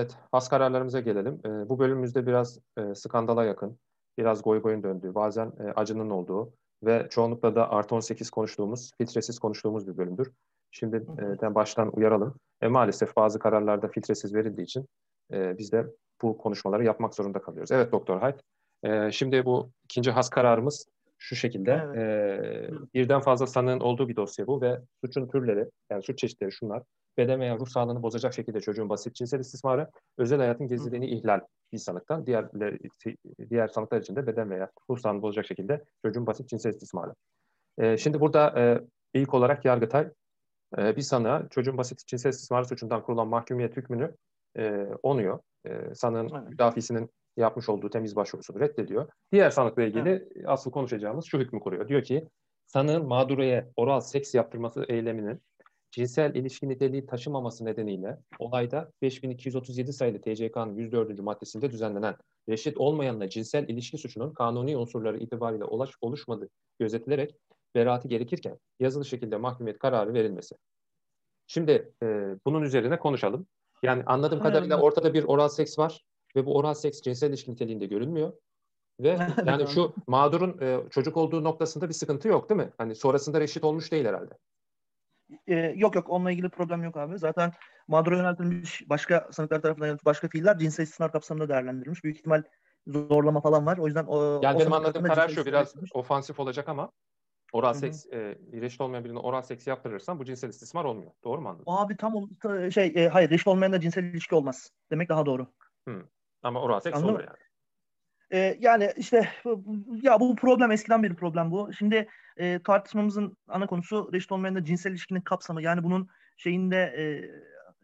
Evet, has kararlarımıza gelelim. E, bu bölümümüzde biraz e, skandala yakın, biraz goy goyun döndüğü, bazen e, acının olduğu ve çoğunlukla da artı 18 konuştuğumuz, filtresiz konuştuğumuz bir bölümdür. Şimdi e, baştan uyaralım. E, maalesef bazı kararlarda filtresiz verildiği için e, biz de bu konuşmaları yapmak zorunda kalıyoruz. Evet Doktor Hayt. E, şimdi bu ikinci has kararımız şu şekilde. Evet. E, birden fazla sanığın olduğu bir dosya bu ve suçun türleri, yani suç çeşitleri şunlar beden veya ruh sağlığını bozacak şekilde çocuğun basit cinsel istismarı, özel hayatın gizliliğini ihlal bir sanıktan, diğer diğer sanıklar için de beden veya ruh sağlığını bozacak şekilde çocuğun basit cinsel istismarı. E, şimdi burada e, ilk olarak Yargıtay e, bir sanığa çocuğun basit cinsel istismarı suçundan kurulan mahkumiyet hükmünü e, onuyor. E, sanığın evet. müdafisinin yapmış olduğu temiz başvurusunu reddediyor. Diğer sanıkla ilgili evet. asıl konuşacağımız şu hükmü kuruyor. Diyor ki sanığın mağdureye oral seks yaptırması eyleminin cinsel ilişki niteliği taşımaması nedeniyle olayda 5237 sayılı TCK'nın 104. maddesinde düzenlenen reşit olmayanla cinsel ilişki suçunun kanuni unsurları itibariyle ulaş, oluşmadığı gözetilerek beraati gerekirken yazılı şekilde mahkumiyet kararı verilmesi. Şimdi e, bunun üzerine konuşalım. Yani anladığım kadarıyla ortada bir oral seks var ve bu oral seks cinsel ilişki niteliğinde görülmüyor. Ve yani şu mağdurun e, çocuk olduğu noktasında bir sıkıntı yok değil mi? Hani sonrasında reşit olmuş değil herhalde. E, yok yok onunla ilgili problem yok abi. Zaten mağdura yöneltilmiş başka sanıklar tarafından yöneltilmiş başka fiiller cinsel istismar kapsamında değerlendirilmiş. Büyük ihtimal zorlama falan var. O yüzden o Yani o benim anladığım karar şu biraz edilmiş. ofansif olacak ama oral seks e, reşit olmayan birine oral seks yaptırırsan bu cinsel istismar olmuyor. Doğru mu anladın? Abi tam şey e, hayır reşit olmayan da cinsel ilişki olmaz. Demek daha doğru. Hı. Ama oral seks Anladın olur yani. Ee, yani işte ya bu problem eskiden bir problem bu. Şimdi e, tartışmamızın ana konusu reşit olmayan da cinsel ilişkinin kapsamı. Yani bunun şeyinde e,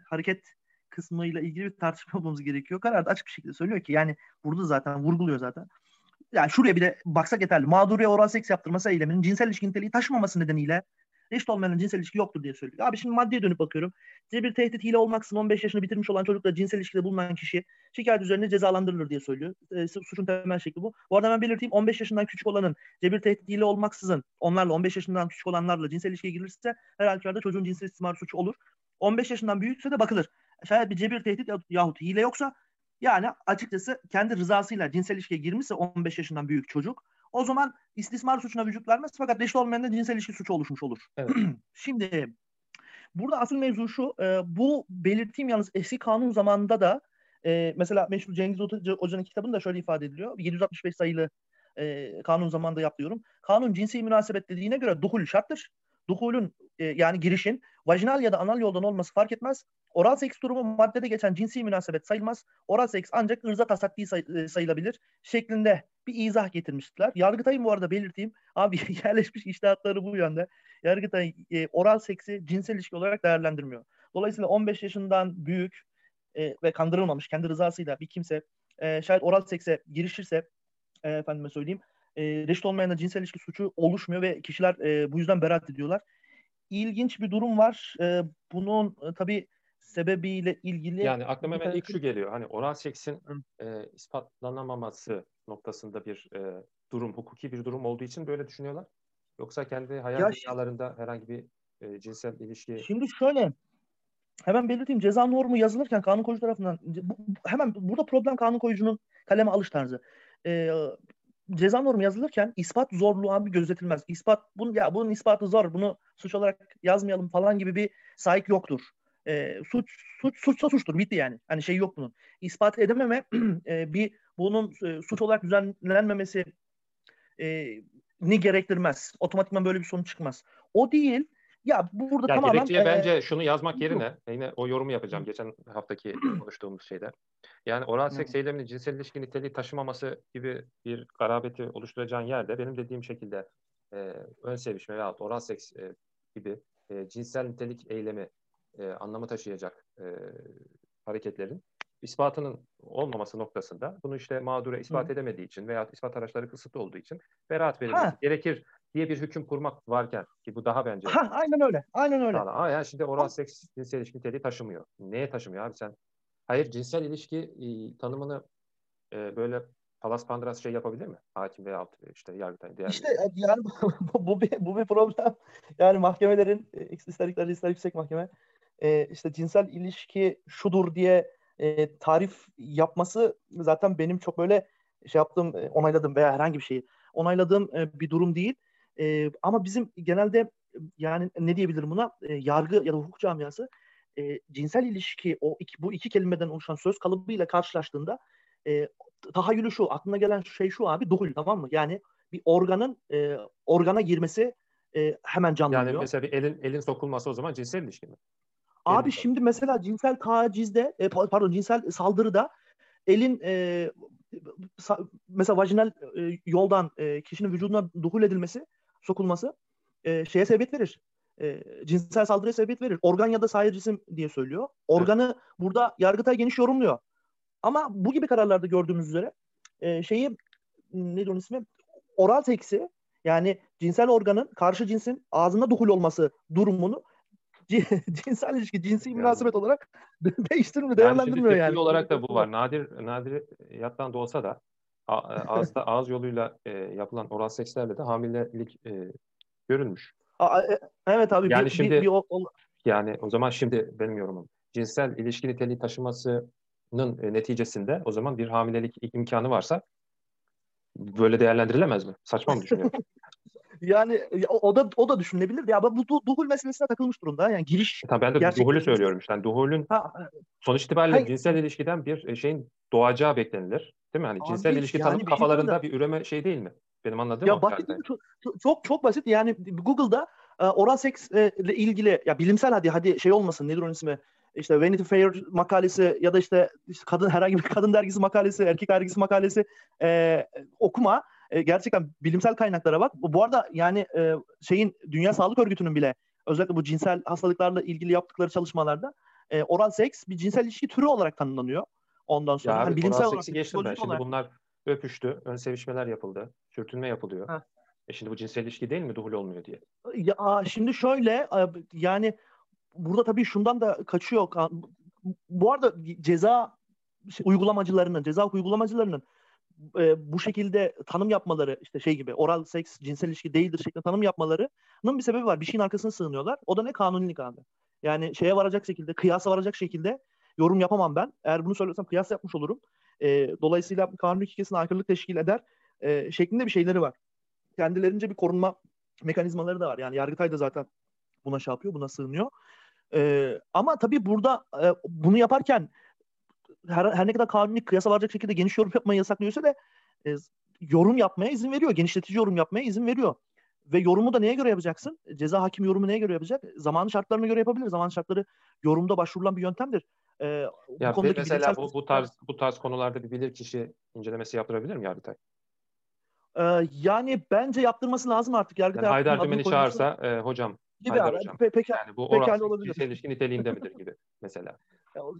hareket kısmıyla ilgili bir tartışma yapmamız gerekiyor. Kararda açık bir şekilde söylüyor ki yani burada zaten vurguluyor zaten. Yani şuraya bir de baksak yeterli. Mağduriye oral seks yaptırması eyleminin cinsel ilişki niteliği taşımaması nedeniyle eşit olmayan cinsel ilişki yoktur diye söylüyor. Abi şimdi maddeye dönüp bakıyorum. bir tehdit, hile olmaksızın 15 yaşını bitirmiş olan çocukla cinsel ilişkide bulunan kişi şikayet üzerine cezalandırılır diye söylüyor. E, suçun temel şekli bu. Bu arada ben belirteyim 15 yaşından küçük olanın cebir tehdit, hile olmaksızın onlarla 15 yaşından küçük olanlarla cinsel ilişkiye girilirse her halükarda çocuğun cinsel istismar suçu olur. 15 yaşından büyükse de bakılır. Şayet bir cebir tehdit yahut hile yoksa yani açıkçası kendi rızasıyla cinsel ilişkiye girmişse 15 yaşından büyük çocuk o zaman istismar suçuna vücut vermez fakat reşit olmayan da cinsel ilişki suçu oluşmuş olur. Evet. Şimdi burada asıl mevzu şu e, bu belirttiğim yalnız eski kanun zamanında da e, mesela meşhur Cengiz Hoca'nın kitabında şöyle ifade ediliyor. 765 sayılı e, kanun zamanında yapıyorum. Kanun cinsi münasebet dediğine göre duhul şarttır. Duhulün e, yani girişin vajinal ya da anal yoldan olması fark etmez. Oral seks durumu maddede geçen cinsi münasebet sayılmaz. Oral seks ancak ırza tasakki say, e, sayılabilir şeklinde bir izah getirmişler. Yargıtay'ın bu arada belirteyim. Abi yerleşmiş iştahatları bu yönde. Yargıtay e, oral seksi cinsel ilişki olarak değerlendirmiyor. Dolayısıyla 15 yaşından büyük e, ve kandırılmamış kendi rızasıyla bir kimse e, şayet oral sekse girişirse e, efendime söyleyeyim e, reşit olmayan da cinsel ilişki suçu oluşmuyor ve kişiler e, bu yüzden beraat ediyorlar. İlginç bir durum var. E, bunun e, tabii sebebiyle ilgili... Yani aklıma hemen ilk şu geliyor. Hani oral seksin e, ispatlanamaması noktasında bir e, durum, hukuki bir durum olduğu için böyle düşünüyorlar. Yoksa kendi hayal ya dünyalarında herhangi bir e, cinsel ilişki... Şimdi şöyle, hemen belirteyim ceza normu yazılırken kanun koyucu tarafından bu, hemen burada problem kanun koyucunun kaleme alış tarzı. Ee, ceza normu yazılırken ispat zorluğu abi gözetilmez. İspat bunun ya bunun ispatı zor. Bunu suç olarak yazmayalım falan gibi bir sahip yoktur. Ee, suç suç suçsa suçtur. Bitti yani. Hani şey yok bunun. İspat edememe e, bir bunun e, suç olarak düzenlenmemesi e, ni gerektirmez. Otomatikman böyle bir sonuç çıkmaz. O değil. Ya burada ya tamamen... Gerekçeye e, bence şunu yazmak yerine yine o yorumu yapacağım geçen haftaki konuştuğumuz şeyde. Yani oral seks eyleminin cinsel ilişki niteliği taşımaması gibi bir garabeti oluşturacağın yerde benim dediğim şekilde e, ön sevişme veya oral seks e, gibi e, cinsel nitelik eylemi e, anlamı taşıyacak e, hareketlerin ispatının olmaması noktasında bunu işte mağdura ispat Hı. edemediği için veya ispat araçları kısıtlı olduğu için beraat verilmesi gerekir diye bir hüküm kurmak varken ki bu daha bence. Ha, aynen öyle. Aynen öyle. Ama yani şimdi oral seks cinsel ilişki niteliği taşımıyor. Neye taşımıyor abi sen? Hayır cinsel ilişki e, tanımını e, böyle palas pandras şey yapabilir mi? Hakim veya işte yargıtay. Diğer işte bir... yani bu, bu, bir, bu bir problem. Yani mahkemelerin ister ister ister yüksek mahkeme e, işte cinsel ilişki şudur diye e, tarif yapması zaten benim çok böyle şey yaptığım, onayladım veya herhangi bir şeyi onayladığım e, bir durum değil. E, ama bizim genelde yani ne diyebilirim buna? E, yargı ya da hukuk camiası e, cinsel ilişki o iki, bu iki kelimeden oluşan söz kalıbıyla karşılaştığında e, tahayyülü şu, aklına gelen şey şu abi, duhul tamam mı? Yani bir organın e, organa girmesi e, hemen canlanıyor. Yani mesela bir elin elin sokulması o zaman cinsel ilişki mi? Abi elin şimdi mesela cinsel tacizde e, pardon cinsel saldırıda elin e, mesela vajinal e, yoldan e, kişinin vücuduna duhul edilmesi, sokulması e, şeye sebebiyet verir. E, cinsel saldırıya sebebiyet verir. Organ ya da sair cisim diye söylüyor. Organı evet. burada Yargıtay geniş yorumluyor. Ama bu gibi kararlarda gördüğümüz üzere e, şeyi ne onun ismi? Oral seksi yani cinsel organın karşı cinsin ağzında duhul olması durumunu cinsel ilişki, cinsi yani. münasebet olarak değiştirmiyor, değerlendirmiyor yani. yani. olarak da bu var. Nadir nadir yattan da olsa da ağızda ağız yoluyla e, yapılan oral sekslerle de hamilelik e, görülmüş. A, e, evet abi. Yani bir, şimdi bir, bir, o, o... yani o zaman şimdi benim yorumum cinsel ilişki niteliği taşımasının e, neticesinde o zaman bir hamilelik imkanı varsa böyle değerlendirilemez mi? Saçma mı düşünüyorsun? Yani o da o da düşünülebilir. Ya bu duhul meselesine takılmış durumda. Yani giriş. E, tamam ben de gerçekten... duhulü söylüyorum işte. Yani duhulün ha, sonuç itibariyle hayır. cinsel ilişkiden bir e, şeyin doğacağı beklenilir. Değil mi? Hani Abi, cinsel ilişki yani tanım kafalarında da... bir üreme şey değil mi? Benim anladığım ya basit, çok, çok çok basit. Yani Google'da e, oral seks ile ilgili ya bilimsel hadi hadi şey olmasın nedir onun ismi? işte Vanity Fair makalesi ya da işte, işte kadın herhangi bir kadın dergisi makalesi, erkek dergisi makalesi e, okuma. E, gerçekten bilimsel kaynaklara bak. Bu, arada yani e, şeyin Dünya Sağlık Örgütü'nün bile özellikle bu cinsel hastalıklarla ilgili yaptıkları çalışmalarda e, oral seks bir cinsel ilişki türü olarak tanımlanıyor. Ondan sonra ya hani bilimsel oral seksi geçtim ben. Şimdi bunlar öpüştü, ön sevişmeler yapıldı, sürtünme yapılıyor. E şimdi bu cinsel ilişki değil mi duhul olmuyor diye? Ya şimdi şöyle yani burada tabii şundan da kaçıyor. Bu arada ceza uygulamacılarının, ceza uygulamacılarının e, bu şekilde tanım yapmaları işte şey gibi oral seks cinsel ilişki değildir şeklinde tanım yapmalarının bir sebebi var. Bir şeyin arkasına sığınıyorlar. O da ne? Kanunilik abi. Yani şeye varacak şekilde, kıyasa varacak şekilde yorum yapamam ben. Eğer bunu söylesem kıyas yapmış olurum. E, dolayısıyla kanun ilkesine aykırılık teşkil eder e, şeklinde bir şeyleri var. Kendilerince bir korunma mekanizmaları da var. Yani Yargıtay da zaten buna şey yapıyor, buna sığınıyor. E, ama tabii burada e, bunu yaparken her, her ne kadar kanuni kıyasa varacak şekilde geniş yorum yapmayı yasaklıyorsa da e, yorum yapmaya izin veriyor. Genişletici yorum yapmaya izin veriyor. Ve yorumu da neye göre yapacaksın? Ceza hakim yorumu neye göre yapacak? Zamanı şartlarına göre yapabilir. Zaman şartları yorumda başvurulan bir yöntemdir. Ee, ya bu mesela bu, bu tarz bu tarz konularda bir bilir kişi incelemesi yaptırabilir mi Yargıtay? Ee, yani bence yaptırması lazım artık. Yargıtay yani Haydar Dümen'i çağırsa e, hocam gibi Haydar. Hocam. Pe peki, yani bu oral olabilir. ilişki niteliğinde midir gibi mesela.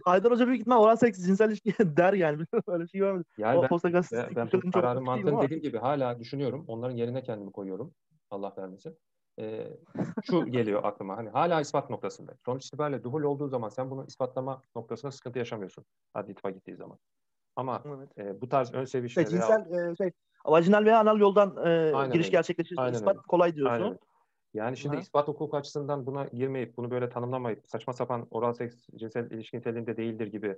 Haydar Hoca büyük ihtimal oral seks cinsel ilişki der yani. Öyle bir şey görmedim. Yani o, ben, ben, ben bu kararın mantığını dediğim gibi hala düşünüyorum. Onların yerine kendimi koyuyorum. Allah vermesin. Ee, şu geliyor aklıma. Hani hala ispat noktasında. Sonuç itibariyle duhul olduğu zaman sen bunu ispatlama noktasında sıkıntı yaşamıyorsun. Hadi itfa gittiği zaman. Ama evet. e, bu tarz ön sevişme şey, cinsel veya... e, şey vajinal veya anal yoldan e, giriş gerçekleşir. ispat öyle. kolay diyorsun. Aynen. Yani şimdi Hı. ispat hukuk açısından buna girmeyip, bunu böyle tanımlamayıp, saçma sapan oral seks cinsel ilişki niteliğinde değildir gibi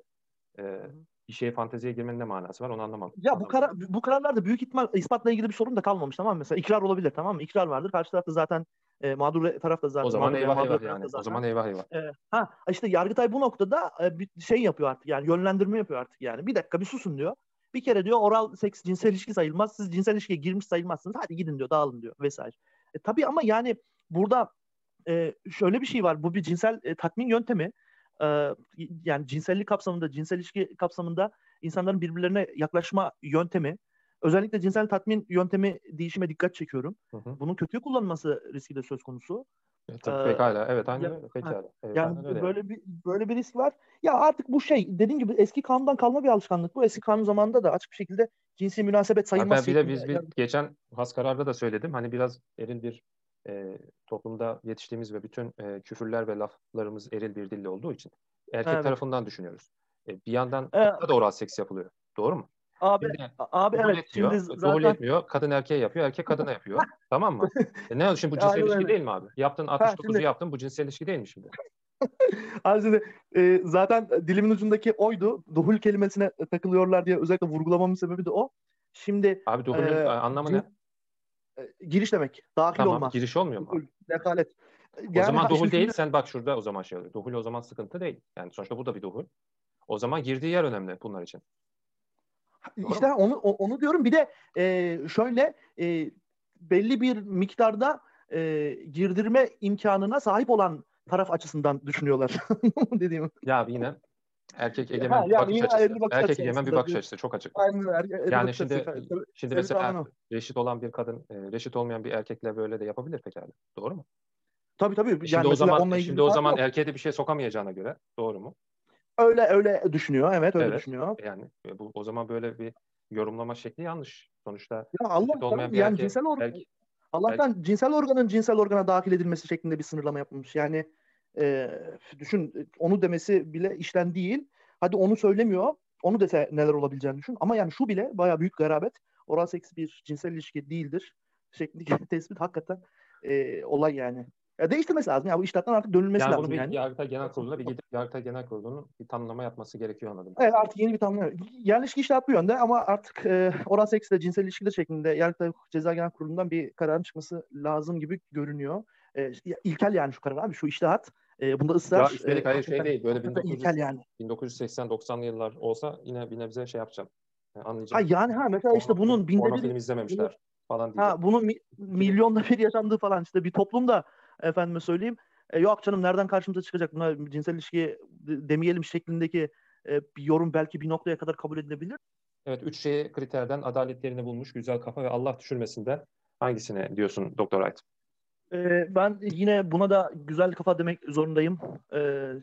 e, bir şeye fanteziye girmenin ne manası var onu anlamam. Ya bu karar bu kararlarda büyük ihtimal ispatla ilgili bir sorun da kalmamış tamam mı? Mesela ikrar olabilir tamam mı? İkrar vardır. Karşı tarafta zaten e, mağdur taraf da zaten. O zaman eyvah eyvah yani. O zaman eyvah eyvah. E, ha işte Yargıtay bu noktada e, bir şey yapıyor artık yani yönlendirme yapıyor artık yani. Bir dakika bir susun diyor. Bir kere diyor oral seks cinsel ilişki sayılmaz. Siz cinsel ilişkiye girmiş sayılmazsınız. Hadi gidin diyor dağılın diyor vesaire. E, tabii ama yani burada e, şöyle bir şey var. Bu bir cinsel e, tatmin yöntemi. E, yani cinsellik kapsamında, cinsel ilişki kapsamında insanların birbirlerine yaklaşma yöntemi. Özellikle cinsel tatmin yöntemi değişime dikkat çekiyorum. Hı hı. Bunun kötüye kullanılması riski de söz konusu. E, tabii, pekala. Evet, aynen öyle. Pekala. Evet, yani öyle. böyle bir böyle bir risk var. Ya artık bu şey dediğim gibi eski kanundan kalma bir alışkanlık. Bu eski kanun zamanında da açık bir şekilde cinsi münasebet sayılmaz. Ben bir de biz bir, geçen has kararda da söyledim. Hani biraz eril bir e, toplumda yetiştiğimiz ve bütün e, küfürler ve laflarımız eril bir dille olduğu için erkek evet. tarafından düşünüyoruz. E, bir yandan evet. da oral seks yapılıyor. Doğru mu? Abi, şimdi, abi evet. Etmiyor, şimdi zaten... etmiyor. Kadın erkeğe yapıyor. Erkek kadına yapıyor. tamam mı? E ne oldu şimdi bu cinsel ilişki değil mi abi? Yaptın 69'u şimdi... yaptın. Bu cinsel ilişki değil mi şimdi? Abi şimdi, e, zaten dilimin ucundaki oydu. Duhul kelimesine takılıyorlar diye özellikle vurgulamamın sebebi de o. Şimdi Abi duhulün e, anlamı ne? e, giriş demek. Dahil Tamam olma. giriş olmuyor mu? Dekalet. o zaman şimdi- değil sen bak şurada o zaman şey oluyor. Duhul o zaman sıkıntı değil. Yani sonuçta bu da bir duhul. O zaman girdiği yer önemli bunlar için. İşte onu onu diyorum. Bir de e, şöyle e, belli bir miktarda e, girdirme imkanına sahip olan taraf açısından düşünüyorlar. Dediğim. Ya yine erkek Ha, egemen bir yani bakış yine açısı. bir bakış erkek açısı egemen bir bakış açısı çok açık. Aynen öyle. Yani şimdi şimdi Sebebi mesela o. reşit olan bir kadın e, reşit olmayan bir erkekle böyle de yapabilir pekala. Doğru mu? Tabii tabii. Şimdi Yani o zaman onunla şimdi o zaman yok. erkeğe de bir şey sokamayacağına göre doğru mu? Öyle öyle düşünüyor. Evet öyle Evet. düşünüyor. Yani e, bu o zaman böyle bir yorumlama şekli yanlış. Sonuçta Ya Allah yani erkeğe cinsel organ belki Allah'tan cinsel organın cinsel organa dahil edilmesi şeklinde bir sınırlama yapılmış. Yani e, düşün onu demesi bile işten değil. Hadi onu söylemiyor. Onu dese neler olabileceğini düşün. Ama yani şu bile bayağı büyük garabet. Oral seks bir cinsel ilişki değildir. Şeklindeki tespit hakikaten e, olay yani. Ya değiştirmesi lazım. Ya bu işlerden artık dönülmesi yani lazım bir yani. Yargıtay Genel Kurulu'na bir gidip Yargıtay Genel Kurulu'nun bir tanımlama yapması gerekiyor anladım. Evet artık yeni bir tanımlama. Yerleşik işler bu yönde ama artık e, oral seks ile cinsel ilişkiler şeklinde Yargıtay Ceza Genel Kurulu'ndan bir kararın çıkması lazım gibi görünüyor. E, ilkel yani şu karar abi şu iştihat. E, bunda ısrar. Ya üstelik e, hayır şey değil böyle hakikaten 1900, ilkel yani. 1980-90'lı yıllar olsa yine bir nebze şey yapacağım. Yani Ha, anlayacağım. yani ha mesela işte bunun binde biri film izlememişler falan diyeceğim. Ha bunun mi- milyonda bir yaşandığı falan işte bir toplumda efendime söyleyeyim. E, yok canım nereden karşımıza çıkacak buna cinsel ilişki de- demeyelim şeklindeki e, bir yorum belki bir noktaya kadar kabul edilebilir. Evet üç şey kriterden adaletlerini bulmuş güzel kafa ve Allah düşürmesinde hangisine diyorsun Doktor Wright? E, ben yine buna da güzel kafa demek zorundayım. E,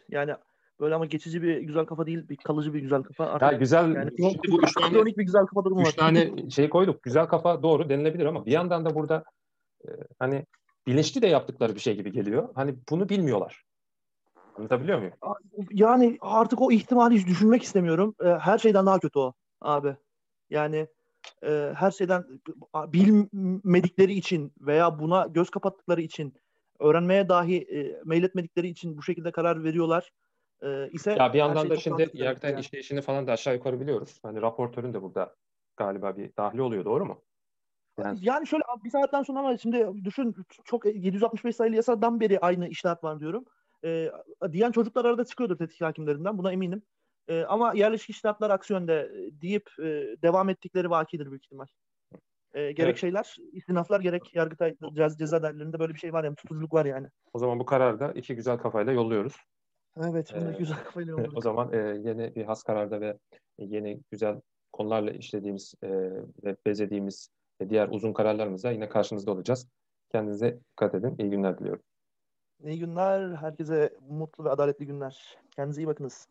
yani böyle ama geçici bir güzel kafa değil, bir kalıcı bir güzel kafa. Ya güzel yani şimdi bu üç tane, bir güzel kafa durumu üç var. tane şey koyduk. Güzel kafa doğru denilebilir ama bir yandan da burada e, hani bilinçli de yaptıkları bir şey gibi geliyor. Hani bunu bilmiyorlar. Anlatabiliyor muyum? Yani artık o ihtimali hiç düşünmek istemiyorum. E, her şeyden daha kötü o abi. Yani e, her şeyden bilmedikleri için veya buna göz kapattıkları için öğrenmeye dahi e, meyletmedikleri için bu şekilde karar veriyorlar. E, ise Ya bir yandan şey da şimdi Yargıtay'ın yani. işleyişini falan da aşağı yukarı biliyoruz. Hani raportörün de burada galiba bir dahli oluyor doğru mu? Yani Yani şöyle bir saatten sonra ama şimdi düşün çok 765 sayılı yasadan beri aynı iştahat var diyorum. Ee, diyen çocuklar arada çıkıyordur tetkik hakimlerinden buna eminim. Ee, ama yerleşik iştahatlar aksi yönde e, deyip e, devam ettikleri vakidir büyük ihtimal. Ee, gerek Evet. şeyler, istinaflar gerek yargıtay ceza, ceza dairelerinde böyle bir şey var yani tutuculuk var yani. o zaman bu kararı da iki güzel kafayla yolluyoruz. Evet, bunu Ee, güzel kafayla o yolladık. zaman e, yeni bir has kararda ve yeni güzel konularla işlediğimiz e, ve bezediğimiz e, diğer uzun kararlarımızla yine karşınızda olacağız. Kendinize dikkat edin. İyi günler diliyorum. İyi günler, herkese mutlu ve adaletli günler. Kendinize iyi bakınız.